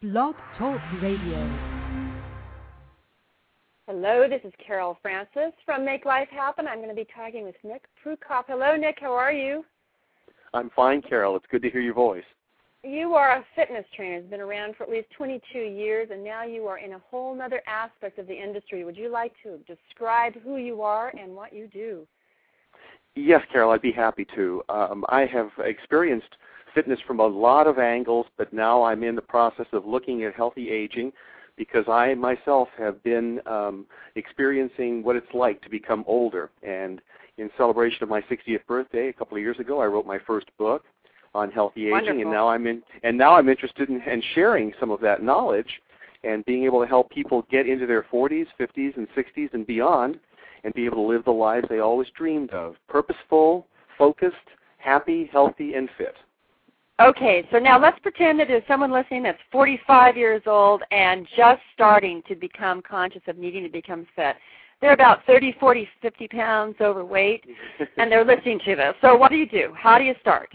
Blog Talk Radio. Hello, this is Carol Francis from Make Life Happen. I'm going to be talking with Nick Prukop. Hello, Nick. How are you? I'm fine, Carol. It's good to hear your voice. You are a fitness trainer. It's been around for at least 22 years, and now you are in a whole other aspect of the industry. Would you like to describe who you are and what you do? Yes, Carol, I'd be happy to. Um, I have experienced fitness from a lot of angles, but now I'm in the process of looking at healthy aging because I myself have been um, experiencing what it's like to become older. And in celebration of my 60th birthday a couple of years ago, I wrote my first book on healthy aging, Wonderful. and now I'm in and now I'm interested in, in sharing some of that knowledge and being able to help people get into their 40s, 50s, and 60s and beyond, and be able to live the lives they always dreamed of: purposeful, focused, happy, healthy, and fit. Okay, so now let's pretend that there's someone listening that's 45 years old and just starting to become conscious of needing to become fit. They're about 30, 40, 50 pounds overweight, and they're listening to this. So what do you do? How do you start?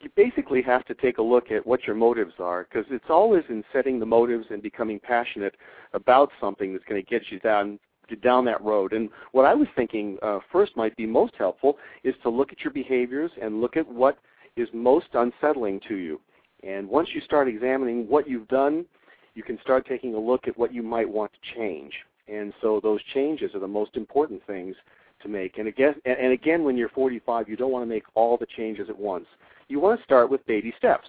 you basically have to take a look at what your motives are because it's always in setting the motives and becoming passionate about something that's going to get you down down that road. And what I was thinking uh, first might be most helpful is to look at your behaviors and look at what is most unsettling to you. And once you start examining what you've done, you can start taking a look at what you might want to change. And so those changes are the most important things to make. And again, and again, when you're 45, you don't want to make all the changes at once. You want to start with baby steps.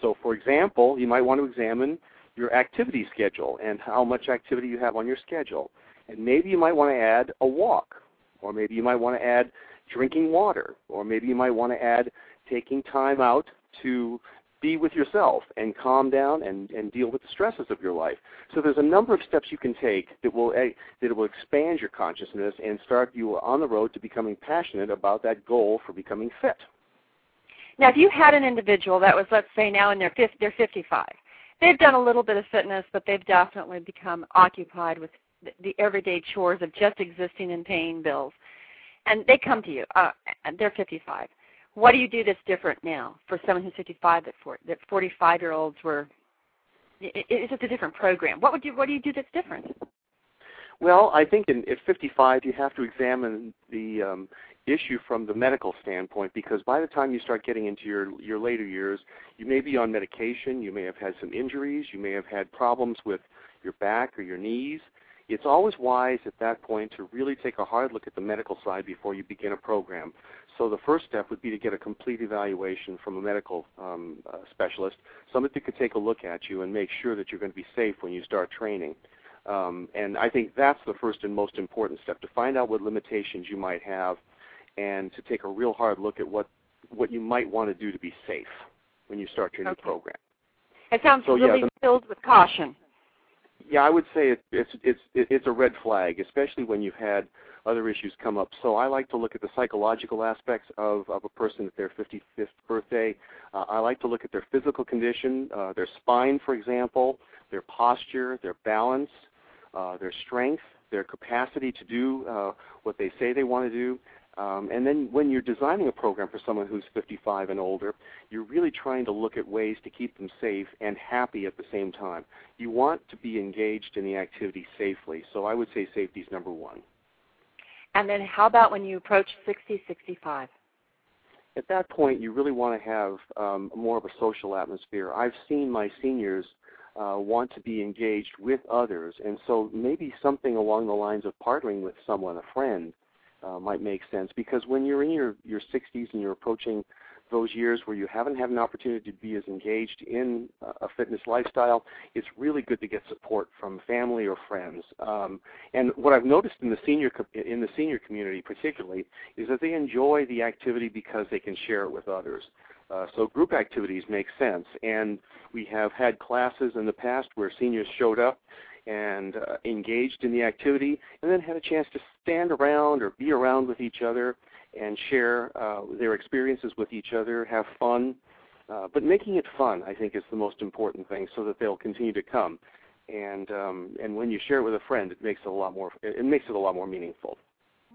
So, for example, you might want to examine your activity schedule and how much activity you have on your schedule. And maybe you might want to add a walk, or maybe you might want to add drinking water, or maybe you might want to add taking time out to be with yourself and calm down and, and deal with the stresses of your life. So there's a number of steps you can take that will eh, that will expand your consciousness and start you on the road to becoming passionate about that goal for becoming fit. Now, if you had an individual that was, let's say, now in their 50, they're 55, they've done a little bit of fitness, but they've definitely become occupied with the, the everyday chores of just existing and paying bills, and they come to you. Uh, they're 55. What do you do that's different now for someone who's 55 that, for, that 45 year olds were? It, it's just a different program. What would you? What do you do that's different? Well, I think in, at 55 you have to examine the um, issue from the medical standpoint because by the time you start getting into your your later years, you may be on medication, you may have had some injuries, you may have had problems with your back or your knees. It's always wise at that point to really take a hard look at the medical side before you begin a program. So the first step would be to get a complete evaluation from a medical um, uh, specialist, somebody that could take a look at you and make sure that you're going to be safe when you start training. Um, and I think that's the first and most important step to find out what limitations you might have and to take a real hard look at what what you might want to do to be safe when you start your new program. It sounds So, yeah, really the- filled with caution. Yeah, I would say it, it's it's it's a red flag, especially when you've had other issues come up. So I like to look at the psychological aspects of of a person at their 55th birthday. Uh, I like to look at their physical condition, uh, their spine, for example, their posture, their balance, uh, their strength, their capacity to do uh, what they say they want to do. Um, and then when you're designing a program for someone who's 55 and older, you're really trying to look at ways to keep them safe and happy at the same time. You want to be engaged in the activity safely. So I would say safety is number one. And then how about when you approach 60, 65? At that point, you really want to have um, more of a social atmosphere. I've seen my seniors uh, want to be engaged with others, and so maybe something along the lines of partnering with someone, a friend, uh, might make sense. Because when you're in your your 60s and you're approaching those years where you haven't had an opportunity to be as engaged in a fitness lifestyle, it's really good to get support from family or friends. Um, and what I've noticed in the senior in the senior community, particularly, is that they enjoy the activity because they can share it with others. Uh, so group activities make sense, and we have had classes in the past where seniors showed up and uh, engaged in the activity, and then had a chance to stand around or be around with each other and share uh, their experiences with each other, have fun. Uh, but making it fun, I think, is the most important thing, so that they'll continue to come. And um, and when you share it with a friend, it makes it a lot more. It makes it a lot more meaningful.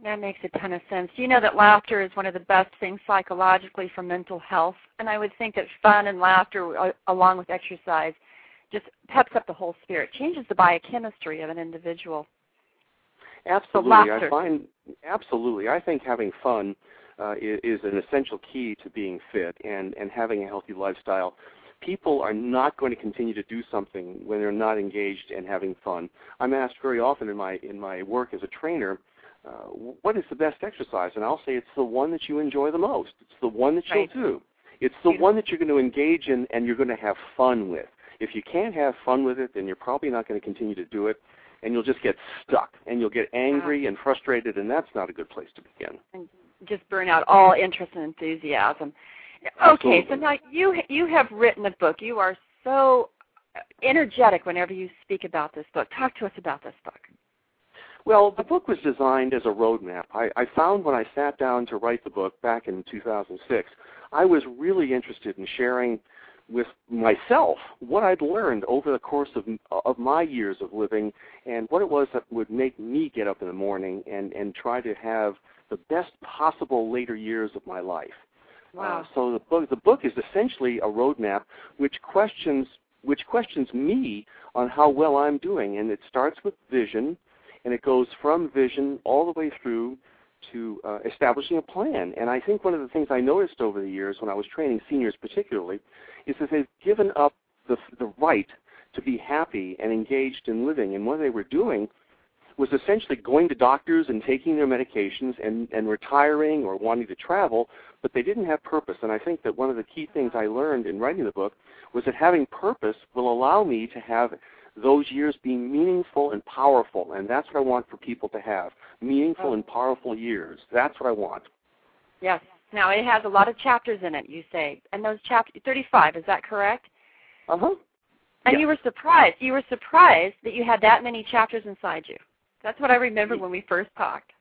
That makes a ton of sense. You know that laughter is one of the best things psychologically for mental health, and I would think that fun and laughter, uh, along with exercise, just peps up the whole spirit, changes the biochemistry of an individual. Absolutely, I find absolutely. I think having fun uh, is, is an essential key to being fit and and having a healthy lifestyle. People are not going to continue to do something when they're not engaged and having fun. I'm asked very often in my in my work as a trainer, uh, what is the best exercise? And I'll say it's the one that you enjoy the most. It's the one that right. you'll do. It's the one that you're going to engage in and you're going to have fun with. If you can't have fun with it, then you're probably not going to continue to do it and you'll just get stuck and you'll get angry and frustrated and that's not a good place to begin. And just burn out all interest and enthusiasm. Okay Absolutely. so now you you have written a book. You are so energetic whenever you speak about this book. Talk to us about this book. Well, the book was designed as a roadmap. I, I found when I sat down to write the book back in 2006, I was really interested in sharing with myself what I'd learned over the course of of my years of living and what it was that would make me get up in the morning and and try to have the best possible later years of my life. Wow. Uh, so the book the book is essentially a roadmap which questions which questions me on how well I'm doing and it starts with vision and it goes from vision all the way through to uh, establishing a plan. And I think one of the things I noticed over the years when I was training seniors particularly is that they've given up the, the right to be happy and engaged in living. And what they were doing was essentially going to doctors and taking their medications and, and retiring or wanting to travel, but they didn't have purpose. And I think that one of the key things I learned in writing the book was that having purpose will allow me to have those years being meaningful and powerful. And that's what I want for people to have meaningful and powerful years. That's what I want. Yes. Now it has a lot of chapters in it. You say, and those chapters, thirty-five. Is that correct? Uh huh. And Yeah. you were surprised. You were surprised that you had that many chapters inside you. That's what I remember when we first talked.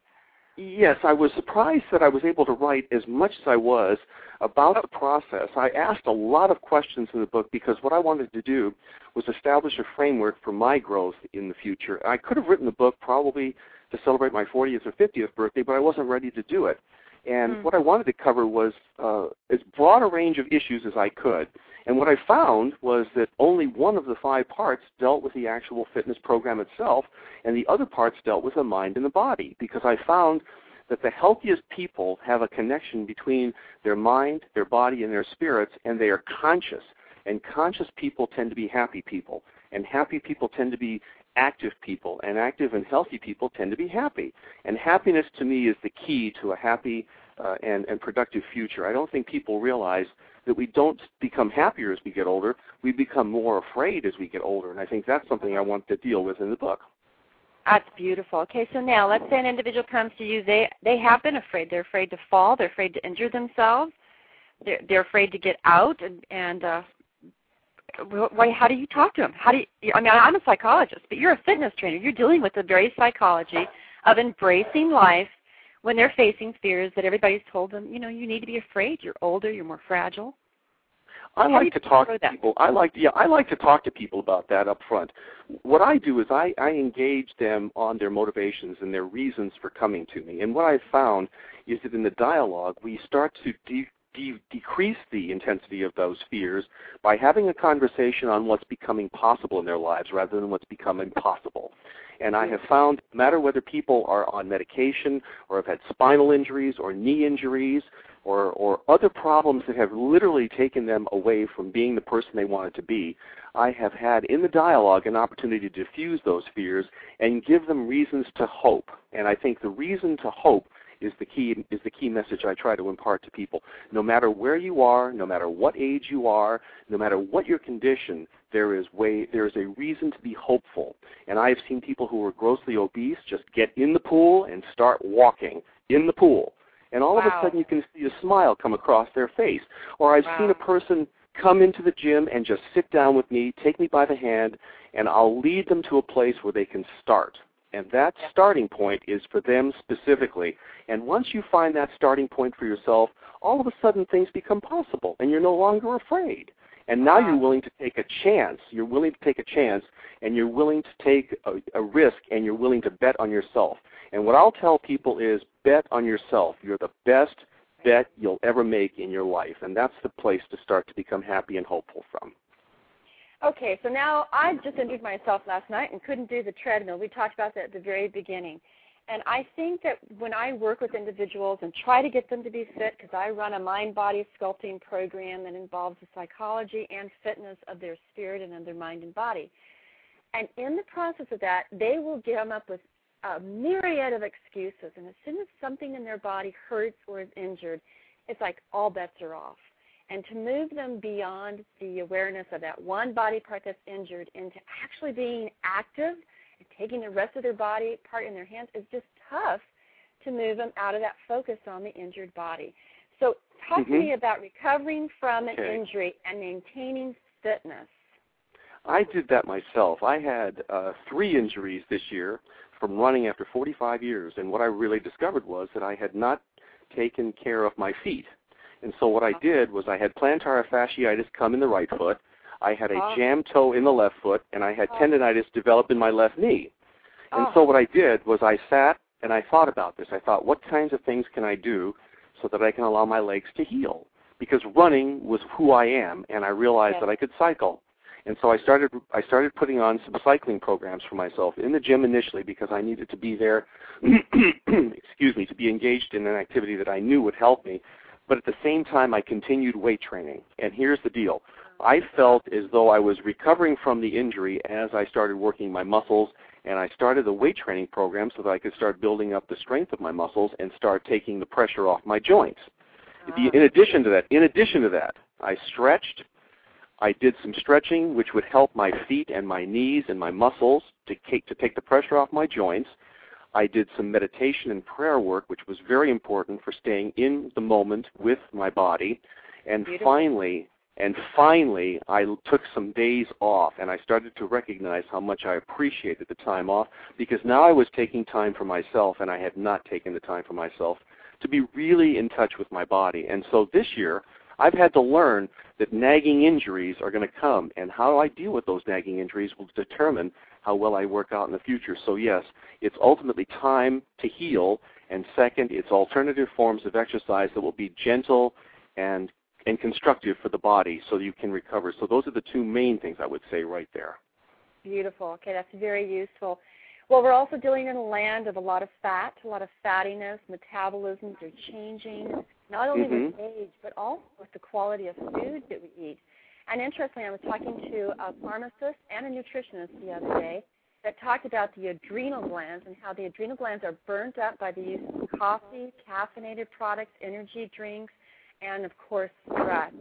Yes, I was surprised that I was able to write as much as I was about the process. I asked a lot of questions in the book because what I wanted to do was establish a framework for my growth in the future. I could have written the book probably to celebrate my 40th or 50th birthday, but I wasn't ready to do it. And Hmm. what I wanted to cover was uh, as broad a range of issues as I could. And what I found was that only one of the five parts dealt with the actual fitness program itself, and the other parts dealt with the mind and the body, because I found that the healthiest people have a connection between their mind, their body, and their spirits, and they are conscious. And conscious people tend to be happy people, and happy people tend to be active people, and active and healthy people tend to be happy. And happiness to me is the key to a happy uh, and, and productive future. I don't think people realize that we don't become happier as we get older. We become more afraid as we get older, and I think that's something I want to deal with in the book. That's beautiful. Okay, so now let's say an individual comes to you. They they have been afraid. They're afraid to fall. They're afraid to injure themselves. They're they're afraid to get out. And and uh, why? How do you talk to them? How do you? I mean, I'm a psychologist, but you're a fitness trainer. You're dealing with the very psychology of embracing life when they're facing fears that everybody's told them. You know, you need to be afraid. You're older. You're more fragile. I like to talk to people. I like yeah, I like to talk to people about that up front. What I do is I, I engage them on their motivations and their reasons for coming to me. And what I've found is that in the dialogue we start to de- de- decrease the intensity of those fears by having a conversation on what's becoming possible in their lives rather than what's become impossible. And I have found, no matter whether people are on medication or have had spinal injuries or knee injuries or, or other problems that have literally taken them away from being the person they wanted to be, I have had in the dialogue an opportunity to diffuse those fears and give them reasons to hope. And I think the reason to hope is the key is the key message I try to impart to people. No matter where you are, no matter what age you are, no matter what your condition, there is way there is a reason to be hopeful. And I have seen people who are grossly obese just get in the pool and start walking in the pool. and all of a sudden you can see a smile come across their face. Or I've seen a person come into the gym and just sit down with me, take me by the hand, and I'll lead them to a place where they can start. And that starting point is for them specifically. And once you find that starting point for yourself, all of a sudden things become possible and you're no longer afraid. And now you're uh-huh. willing to take a chance. You're willing to take a chance and you're willing to take a, a risk and you're willing to bet on yourself. And what I'll tell people is bet on yourself. You're the best bet you'll ever make in your life. And that's the place to start to become happy and hopeful from. Okay, so now I just injured myself last night and couldn't do the treadmill. We talked about that at the very beginning. And I think that when I work with individuals and try to get them to be fit, because I run a mind body sculpting program that involves the psychology and fitness of their spirit and of their mind and body. And in the process of that, they will come up with a myriad of excuses. And as soon as something in their body hurts or is injured, it's like all bets are off. And to move them beyond the awareness of that one body part that's injured into actually being active and taking the rest of their body part in their hands is just tough to move them out of that focus on the injured body. So, talk to Mhm. me about recovering from an Okay. injury and maintaining fitness. I did that myself. I had uh, three injuries this year from running after 45 years, and what I really discovered was that I had not taken care of my feet. And so what I uh-huh. did was I had plantar fasciitis come in the right foot, I had a Oh. jam toe in the left foot, and I had Oh. tendonitis develop in my left knee. And so what I did was I sat and I thought about this. I thought, what kinds of things can I do so that I can allow my legs to heal? Because running was who I am, and I realized Yes. that I could cycle. And so I started I started putting on some cycling programs for myself in the gym initially because I needed to be there excuse me, to be engaged in an activity that I knew would help me. But at the same time I continued weight training. And here's the deal. I felt as though I was recovering from the injury as I started working my muscles and I started a weight training program so that I could start building up the strength of my muscles and start taking the pressure off my joints. The- In ah. addition to that, in addition to that, I stretched. I did some stretching, which would help my feet and my knees and my muscles to take to take the pressure off my joints. I did some meditation and prayer work, which was very important for staying in the moment with my body. And Beautiful. finally, and finally, I took some days off, and I started to recognize how much I appreciated the time off because now I was taking time for myself, and I had not taken the time for myself to be really in touch with my body. And so this year, I've had to learn that nagging injuries are going to come, and how I deal with those nagging injuries will determine how well I work out in the future. So yes, it's ultimately time to heal, and second, it's alternative forms of exercise that will be gentle and and constructive for the body so you can recover. So those are the two main things I would say right there. Beautiful. Okay, that's very useful. Well, we're also dealing in a land of a lot of fat, a lot of fattiness. Metabolisms are changing, not only with Mhm. age, but also with the quality of food that we eat. And interestingly, I was talking to a pharmacist and a nutritionist the other day that talked about the adrenal glands and how the adrenal glands are burnt up by the use of coffee, caffeinated products, energy drinks, and of course, stress.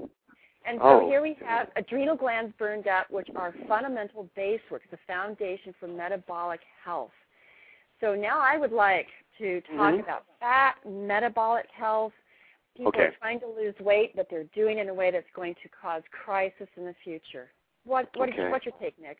And so Oh. here we have adrenal glands burned up, which are fundamental base work, the foundation for metabolic health. So now I would like to talk Mhm. about fat, metabolic health. People Okay. are trying to lose weight, but they're doing it in a way that's going to cause crisis in the future. What, what Okay. what's your take, Nick?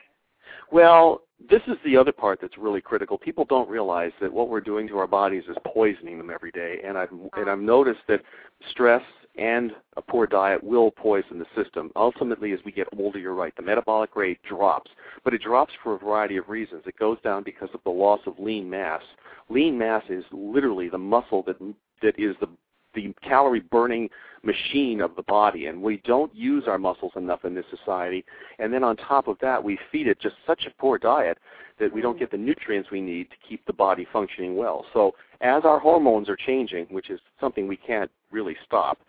Well, this is the other part that's really critical. People don't realize that what we're doing to our bodies is poisoning them every day, and I've ah. and I've noticed that stress and a poor diet will poison the system. Ultimately, as we get older, you're right, the metabolic rate drops, but it drops for a variety of reasons. It goes down because of the loss of lean mass. Lean mass is literally the muscle that that is the the calorie burning machine of the body and we don't use our muscles enough in this society. And then on top of that we feed it just such a poor diet that we don't get the nutrients we need to keep the body functioning well. So as our hormones are changing which is something we can't really stop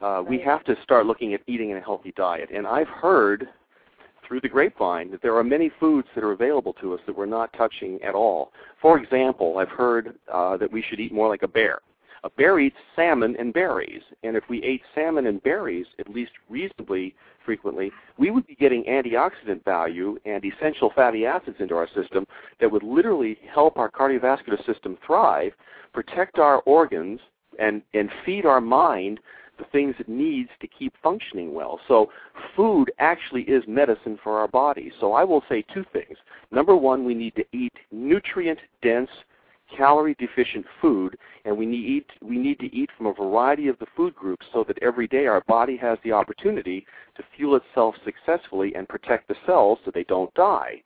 uh, we have to start looking at eating in a healthy diet. And i've heard through the grapevine that there are many foods that are available to us that we're not touching at all. For example i've heard uh, that we should eat more like a bear a bear eats salmon and berries, and if we ate salmon and berries at least reasonably frequently, we would be getting antioxidant value and essential fatty acids into our system that would literally help our cardiovascular system thrive, protect our organs, and and feed our mind the things it needs to keep functioning well. So food actually is medicine for our body. So I will say two things. Number one, we need to eat nutrient dense calorie deficient food and we need we need to eat from a variety of the food groups so that every day our body has the opportunity to fuel itself successfully and protect the cells so they don't die.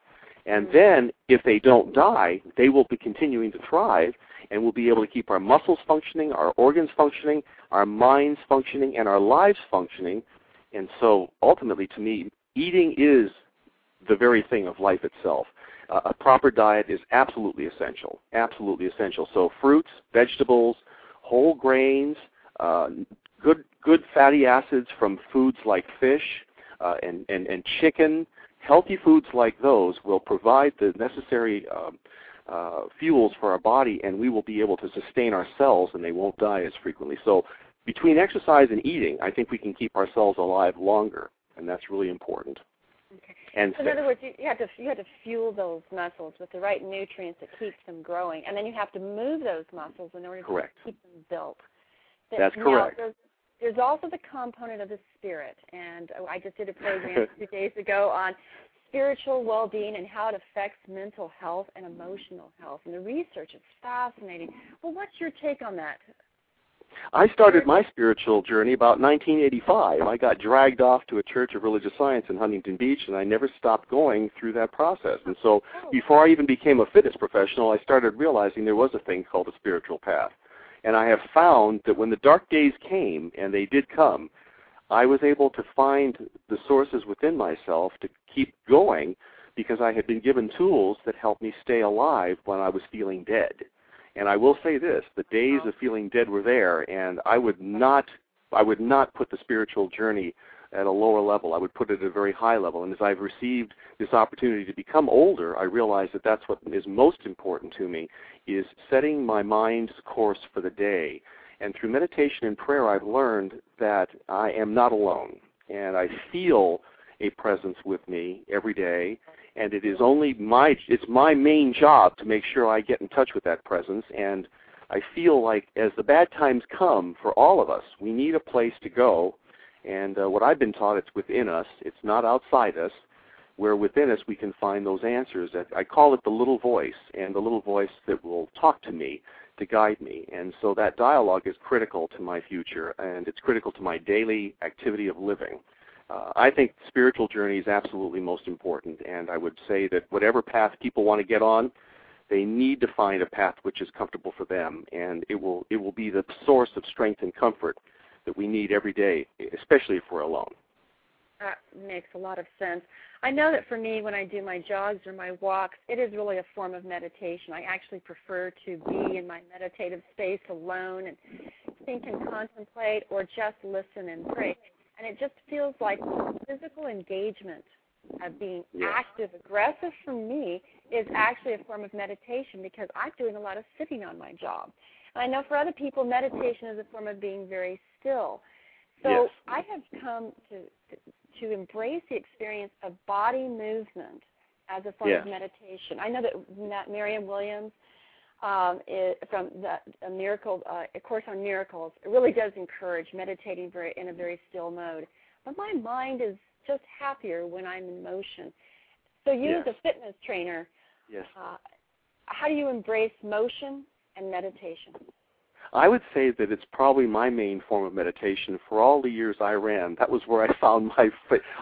And mm-hmm. then if they don't die, they will be continuing to thrive and we'll be able to keep our muscles functioning, our organs functioning, our minds functioning and our lives functioning. And so ultimately to me, eating is the very thing of life itself a proper diet is absolutely essential. Absolutely essential. So fruits, vegetables, whole grains, uh, good good fatty acids from foods like fish uh, and, and and chicken. Healthy foods like those will provide the necessary um, uh, fuels for our body, and we will be able to sustain ourselves, and they won't die as frequently. So, between exercise and eating, I think we can keep ourselves alive longer, and that's really important. Okay. And So in other words, you, you have to you have to fuel those muscles with the right nutrients that keeps them growing, and then you have to move those muscles in order Correct. to keep them built. Th- That's now, correct. There's, there's also the component of the spirit, and I just did a program two days ago on spiritual well-being and how it affects mental health and emotional health. And the research is fascinating. Well, what's your take on that? I started my spiritual journey about 1985. I got dragged off to a Church of Religious Science in Huntington Beach, and I never stopped going through that process. And so, oh. before I even became a fitness professional, I started realizing there was a thing called a spiritual path. And I have found that when the dark days came, and they did come, I was able to find the sources within myself to keep going because I had been given tools that helped me stay alive when I was feeling dead. And I will say this: the days of feeling dead were there, and I would not, I would not put the spiritual journey at a lower level. I would put it at a very high level. And as I've received this opportunity to become older, I realize that that's what is most important to me: is setting my mind's course for the day. And through meditation and prayer, I've learned that I am not alone, and I feel a presence with me every day and it is only my it's my main job to make sure I get in touch with that presence and I feel like as the bad times come for all of us, we need a place to go. And uh, what I've been taught, it's within us. It's not outside us. Where within us we can find those answers. I call it the little voice, and the little voice that will talk to me to guide me. And so that dialogue is critical to my future, and it's critical to my daily activity of living I think spiritual journey is absolutely most important, and I would say that whatever path people want to get on, they need to find a path which is comfortable for them, and it will it will be the source of strength and comfort that we need every day, especially if we're alone. That makes a lot of sense. I know that for me, when I do my jogs or my walks, it is really a form of meditation. I actually prefer to be in my meditative space alone and think and contemplate, or just listen and pray and it just feels like physical engagement of being Yeah. active, aggressive for me is actually a form of meditation because I'm doing a lot of sitting on my job. And I know for other people, meditation is a form of being very still. So Yes. I have come to, to to embrace the experience of body movement as a form Yes. of meditation. I know that Ma- Marianne Williams um, is, from the a miracle uh, a course on miracles it really does encourage meditating very in a very still mode but my mind is just happier when i'm in motion so you Yes. as a fitness trainer Yes. uh, how do you embrace motion and meditation I would say that it's probably my main form of meditation. For all the years I ran, that was where I found my.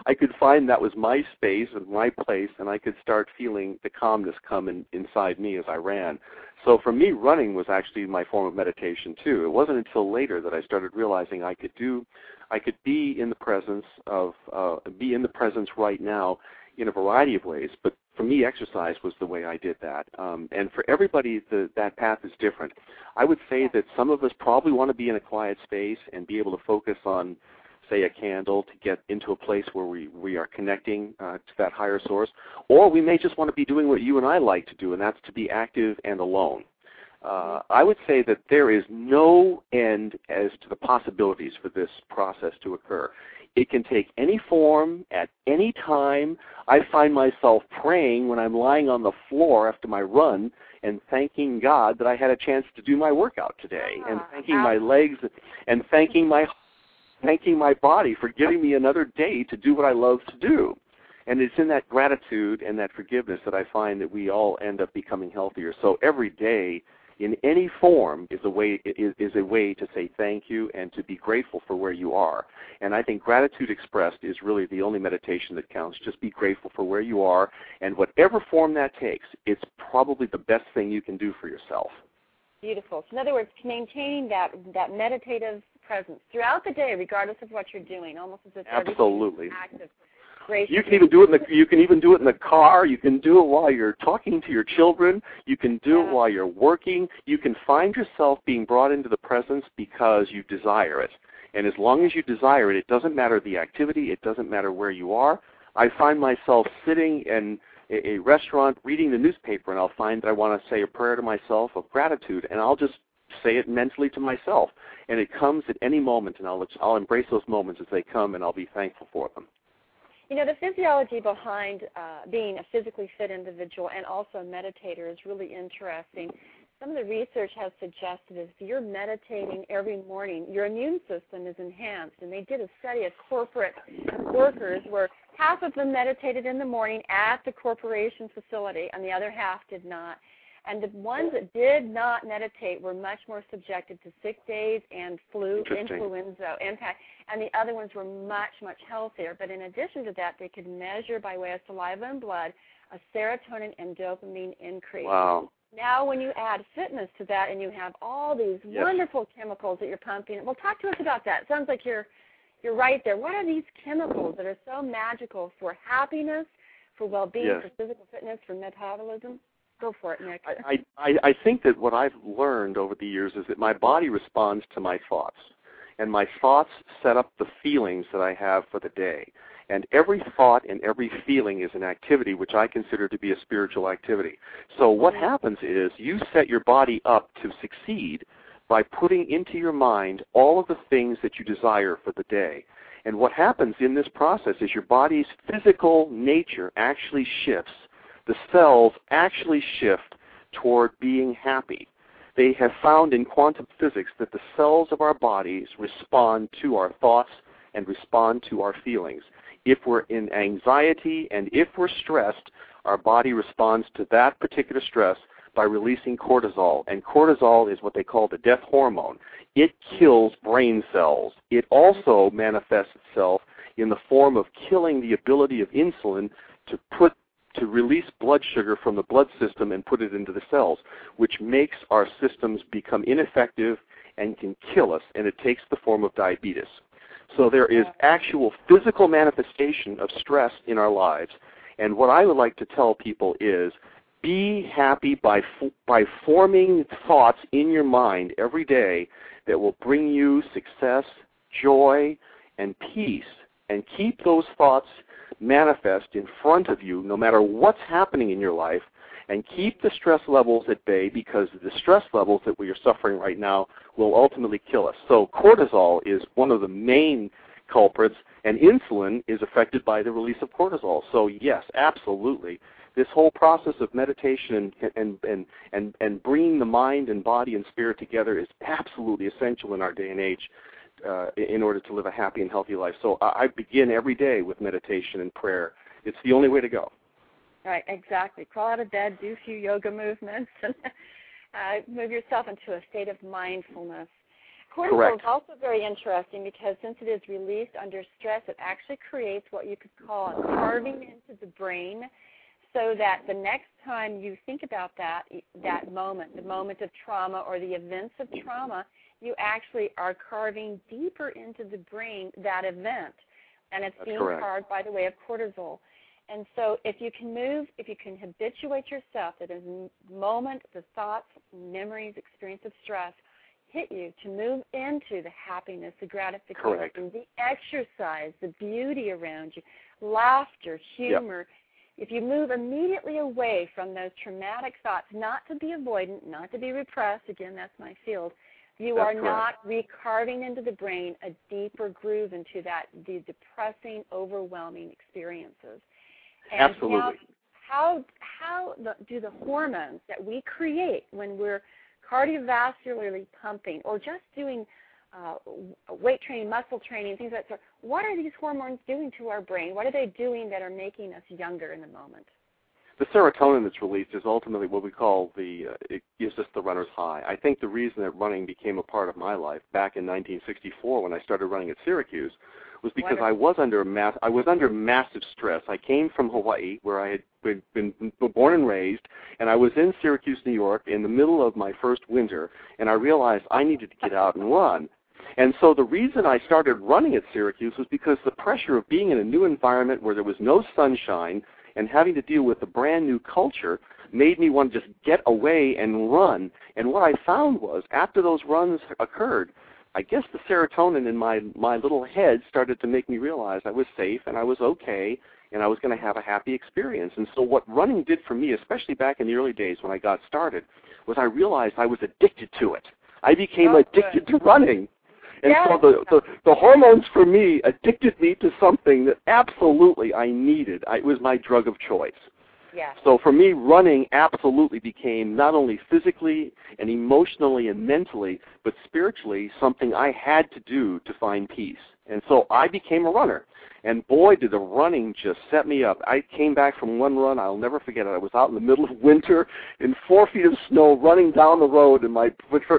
I could find that was my space and my place, and I could start feeling the calmness come in, inside me as I ran. So for me, running was actually my form of meditation too. It wasn't until later that I started realizing I could do, I could be in the presence of, uh, be in the presence right now in a variety of ways. But for me, exercise was the way I did that. Um, and for everybody, the, that path is different. I would say that some of us probably want to be in a quiet space and be able to focus on, say, a candle to get into a place where we, we are connecting uh, to that higher source. Or we may just want to be doing what you and I like to do, and that's to be active and alone. Uh, I would say that there is no end as to the possibilities for this process to occur. It can take any form at any time. I find myself praying when I'm lying on the floor after my run and thanking God that I had a chance to do my workout today and Ah, thanking my legs and thanking my thanking my body for giving me another day to do what I love to do. And it's in that gratitude and that forgiveness that I find that we all end up becoming healthier. So every day in any form is a way is, is a way to say thank you and to be grateful for where you are. And I think gratitude expressed is really the only meditation that counts. Just be grateful for where you are and whatever form that takes, it's probably the best thing you can do for yourself. Beautiful. So in other words, maintaining that that meditative presence throughout the day, regardless of what you're doing, almost as if Absolutely. active. Gracious. You can even do it in the you can even do it in the car. You can do it while you're talking to your children. You can do Yeah. it while you're working. You can find yourself being brought into the presence because you desire it. And as long as you desire it, it doesn't matter the activity. It doesn't matter where you are. I find myself sitting in a, a restaurant reading the newspaper, and I'll find that I want to say a prayer to myself of gratitude, and I'll just say it mentally to myself. And it comes at any moment, and I'll I'll embrace those moments as they come, and I'll be thankful for them. You know, the physiology behind uh, being a physically fit individual and also a meditator is really interesting. Some of the research has suggested that if you're meditating every morning, your immune system is enhanced. And they did a study of corporate workers where half of them meditated in the morning at the corporation facility and the other half did not. And the ones that did not meditate were much more subjected to sick days and flu, influenza impact, and the other ones were much, much healthier. But in addition to that, they could measure by way of saliva and blood a serotonin and dopamine increase. Wow. Now, when you add fitness to that and you have all these Yes. wonderful chemicals that you're pumping, well, talk to us about that. It sounds like you're you're right there. What are these chemicals that are so magical for happiness, for well-being, Yes. for physical fitness, for metabolism? Go for it, Nick. I, I, I think that what I've learned over the years is that my body responds to my thoughts, and my thoughts set up the feelings that I have for the day. And every thought and every feeling is an activity which I consider to be a spiritual activity. So what mm-hmm. happens is you set your body up to succeed by putting into your mind all of the things that you desire for the day. And what happens in this process is your body's physical nature actually shifts the cells actually shift toward being happy. They have found in quantum physics that the cells of our bodies respond to our thoughts and respond to our feelings. If we're in anxiety and if we're stressed, our body responds to that particular stress by releasing cortisol. And cortisol is what they call the death hormone. It kills brain cells. It also manifests itself in the form of killing the ability of insulin to put to release blood sugar from the blood system and put it into the cells, which makes our systems become ineffective and can kill us, and it takes the form of diabetes. So there is actual physical manifestation of stress in our lives, and what I would like to tell people is be happy by by forming thoughts in your mind every day that will bring you success, joy, and peace, and keep those thoughts manifest in front of you no matter what's happening in your life and keep the stress levels at bay because the stress levels that we are suffering right now will ultimately kill us. So cortisol is one of the main culprits and insulin is affected by the release of cortisol. So yes, absolutely. This whole process of meditation and and and and, and bringing the mind and body and spirit together is absolutely essential in our day and age uh, in order to live a happy and healthy life. So I, begin every day with meditation and prayer. It's the only way to go. Right, exactly. Crawl out of bed, do a few yoga movements, and uh, move yourself into a state of mindfulness. Cortisol Correct. is also very interesting because since it is released under stress, it actually creates what you could call a carving into the brain so that the next time you think about that that moment, the moment of trauma or the events of trauma, you actually are carving deeper into the brain that event. And it's That's being correct. carved by the way of cortisol. And so if you can move, if you can habituate yourself that the moment the thoughts, memories, experience of stress hit you to move into the happiness, the gratification, Correct. the exercise, the beauty around you, laughter, humor. If you move immediately away from those traumatic thoughts, not to be avoidant, not to be repressed, again, that's my field, You That's are correct. not recarving into the brain a deeper groove into that the depressing, overwhelming experiences. And Absolutely. Now, how how do the hormones that we create when we're cardiovascularly pumping or just doing uh, weight training, muscle training, things like that. sort. What are these hormones doing to our brain? What are they doing that are making us younger in the moment? The serotonin that's released is ultimately what we call the uh, it gives us the runner's high. I think the reason that running became a part of my life back in 1964 when I started running at Syracuse was because Wonderful. I was under a mass I was under massive stress. I came from Hawaii where I had been, been born and raised and I was in Syracuse, New York in the middle of my first winter and I realized I needed to get out and run. And so the reason I started running at Syracuse was because the pressure of being in a new environment where there was no sunshine and having to deal with a brand new culture made me want to just get away and run. And what I found was after those runs occurred, I guess the serotonin in my my little head started to make me realize I was safe and I was okay and I was going to have a happy experience. And so what running did for me, especially back in the early days when I got started, was I realized I was addicted to it. I became Oh, addicted to running. And Yeah. so the, the the hormones for me addicted me to something that absolutely I needed. I, it was my drug of choice. Yeah. So for me, running absolutely became not only physically and emotionally and mentally, but spiritually something I had to do to find peace. And so I became a runner. And boy, did the running just set me up. I came back from one run, I'll never forget it. I was out in the middle of winter in four feet of snow running down the road, and my,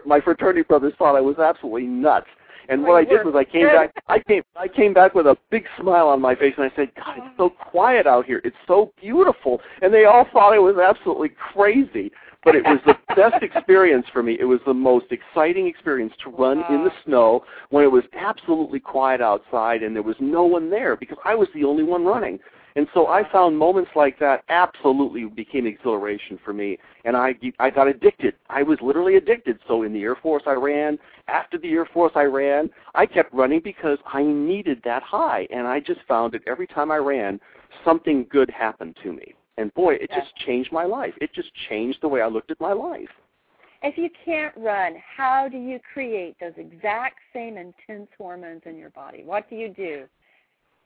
my fraternity brothers thought I was absolutely nuts. And what I did was I came back. I came. I came back with a big smile on my face, and I said, "God, it's so quiet out here. It's so beautiful." And they all thought I was absolutely crazy, but it was the best experience for me. It was the most exciting experience to run in the snow when it was absolutely quiet outside and there was no one there because I was the only one running. And so I found moments like that absolutely became exhilaration for me, and I I got addicted. I was literally addicted. So in the Air Force, I ran. After the Air Force, I ran. I kept running because I needed that high, and I just found that every time I ran, something good happened to me. And boy, it just changed my life. It just changed the way I looked at my life. If you can't run, how do you create those exact same intense hormones in your body? What do you do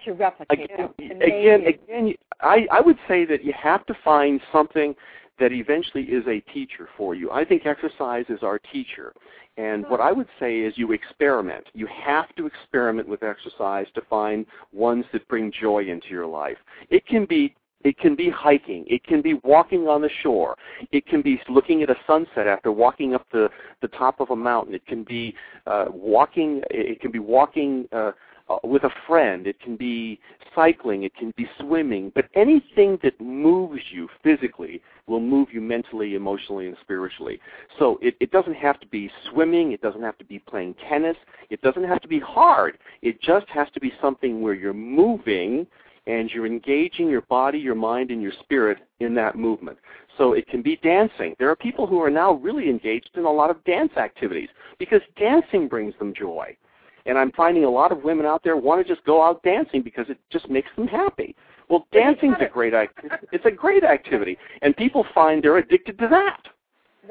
to replicate again? To again, again, I, I would say that you have to find something that eventually is a teacher for you. I think exercise is our teacher. And what I would say is you experiment. You have to experiment with exercise to find ones that bring joy into your life. It can be it can be hiking. It can be walking on the shore. It can be looking at a sunset after walking up the, the top of a mountain. It can be uh, walking. It can be walking uh, uh, with a friend. It can be cycling. It can be swimming. But anything that moves you physically will move you mentally, emotionally, and spiritually. So it, it doesn't have to be swimming. It doesn't have to be playing tennis. It doesn't have to be hard. It just has to be something where you're moving and you're engaging your body, your mind, and your spirit in that movement. So it can be dancing. There are people who are now really engaged in a lot of dance activities because dancing brings them joy. And I'm finding a lot of women out there want to just go out dancing because it just makes them happy. Well, dancing's a great act. It's a great activity, and people find they're addicted to that.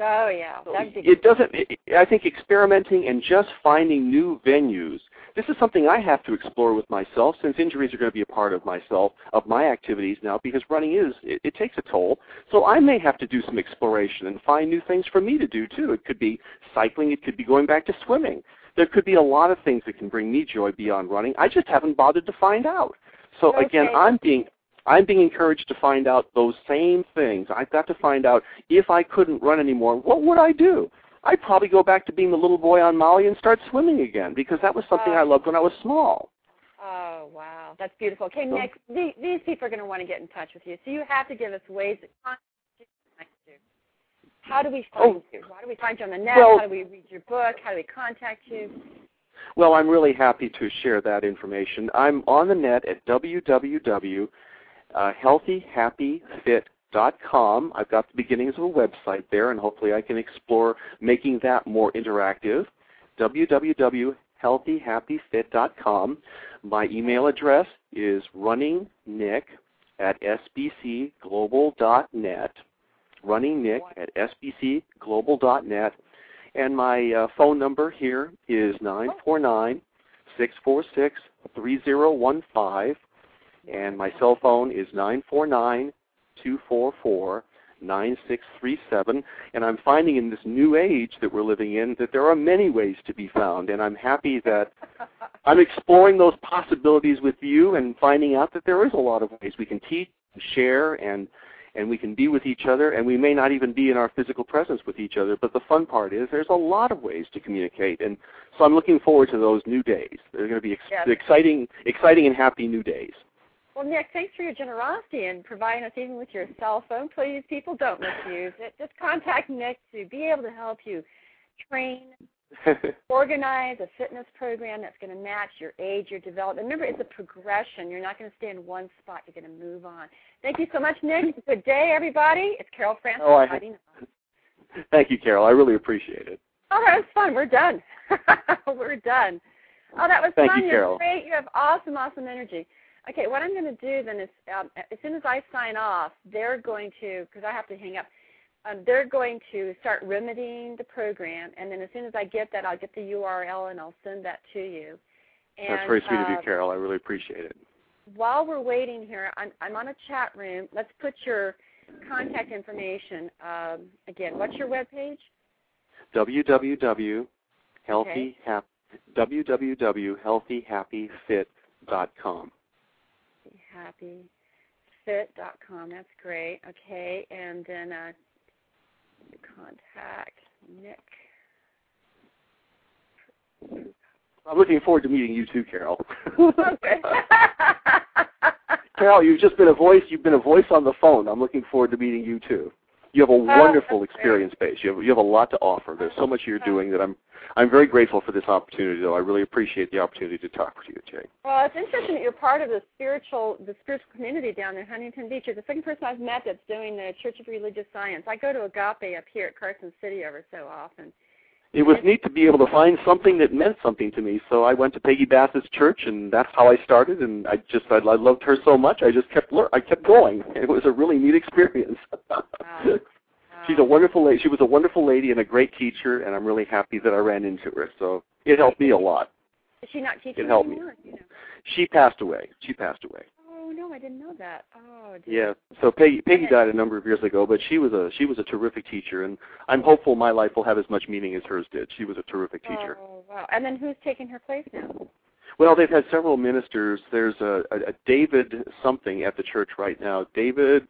oh yeah, It doesn't. It, I think experimenting and just finding new venues. This is something I have to explore with myself, since injuries are going to be a part of myself, of my activities now, because running is it, it takes a toll. So I may have to do some exploration and find new things for me to do too. It could be cycling. It could be going back to swimming. There could be a lot of things that can bring me joy beyond running. I just haven't bothered to find out. So again, I'm being I'm being encouraged to find out those same things. I've got to find out if I couldn't run anymore, what would I do? I'd probably go back to being the little boy on Molly and start swimming again because that was something I loved when I was small. Oh wow, that's beautiful. Okay, So- Nick, the, these people are going to want to get in touch with you, so you have to give us ways to contact you. How do we find Oh. you? How do we find you on the net? Well- How do we read your book? How do we contact you? Well, I'm really happy to share that information. I'm on the net at www.healthyhappyfit.com. I've got the beginnings of a website there, and hopefully I can explore making that more interactive. www.healthyhappyfit.com. My email address is runningnick at sbcglobal.net. Runningnick at sbcglobal.net. And my uh, phone number here is nine four nine six four six three zero one five, and my cell phone is nine four nine two four four 9637 and I'm finding in this new age that we're living in that there are many ways to be found. And I'm happy that I'm exploring those possibilities with you and finding out that there is a lot of ways we can teach, and share and and we can be with each other and we may not even be in our physical presence with each other but the fun part is there's a lot of ways to communicate and so I'm looking forward to those new days. They're going to be ex- Yes. exciting exciting and happy new days. Well, Nick, thanks for your generosity and providing us even with your cell phone. Please, people, don't misuse it. Just contact Nick to be able to help you train, organize a fitness program that's going to match your age, your development. Remember, it's a progression. You're not going to stay in one spot. You're going to move on. Thank you so much, Nick. Good day, everybody. It's Carol Francis. Oh, I-. Thank you, Carol. I really appreciate it. All right, it's was fun. We're done. We're done. Oh, that was Thank fun. you, You're Carol. great. You have awesome, awesome energy. Okay, what I'm going to do then is, um, as soon as I sign off, they're going to, because I have to hang up, um, they're going to start remedying the program, and then as soon as I get that, I'll get the URL and I'll send that to you. And, That's very sweet of you, uh, Carol. I really appreciate it. While we're waiting here, I'm, I'm on a chat room. Let's put your contact information. Um, again, what's your webpage? www.healthyhap www.healthyhappyfit.com. happyfit.com. That's great. Okay, and then uh, contact Nick. I'm looking forward to meeting you too, Carol. Okay. Carol, you've just been a voice. You've been a voice on the phone. I'm looking forward to meeting you too. You have a oh, wonderful Oh, experience base. You have you have a lot to offer. There's so much you're doing that I'm I'm very grateful for this opportunity. Though I really appreciate the opportunity to talk with you, Jay. well, it's interesting that you're part of the spiritual the spiritual community down there, Huntington Beach. You're the second person I've met that's doing the Church of Religious Science. I go to Agape up here at Carson City ever so often. It was neat to be able to find something that meant something to me. So I went to Peggy Bassett's church, and that's how I started. And I just I, I loved her so much. I just kept lear- I kept going. It was a really neat experience. She's a wonderful lady. She was a wonderful lady and a great teacher, and I'm really happy that I ran into her. So it helped me a lot. Is she not teaching It helped me. You know. She passed away. She passed away. Oh I didn't know that. Oh dear. Yeah. So Peggy Peggy died a number of years ago, but she was a she was a terrific teacher, and I'm hopeful my life will have as much meaning as hers did. She was a terrific teacher. Oh wow. And then who's taking her place now? Well, they've had several ministers. There's a, a, a David something at the church right now. David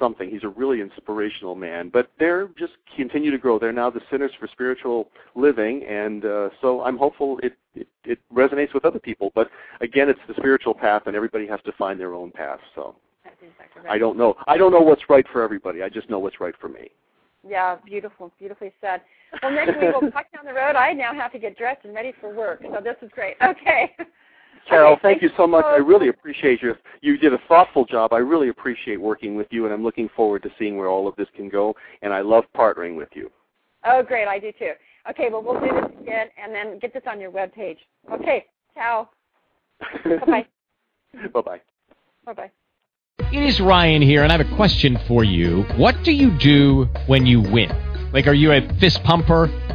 something. He's a really inspirational man. But they're just continue to grow. They're now the Centers for Spiritual Living, and uh, so I'm hopeful it, it it resonates with other people. But again, it's the spiritual path, and everybody has to find their own path. So I don't know. I don't know what's right for everybody. I just know what's right for me. Yeah, beautiful, beautifully said. Well, next we will talk down the road. I now have to get dressed and ready for work, so this is great. Okay. Carol, Okay, thank you so much. I really appreciate you. You did a thoughtful job. I really appreciate working with you, and I'm looking forward to seeing where all of this can go. And I love partnering with you. Oh, great. I do too. Okay, well, we'll do this again and then get this on your web page. Okay. Ciao. Bye-bye. bye bye. Bye-bye. It is Ryan here, and I have a question for you. What do you do when you win? Like, are you a fist pumper,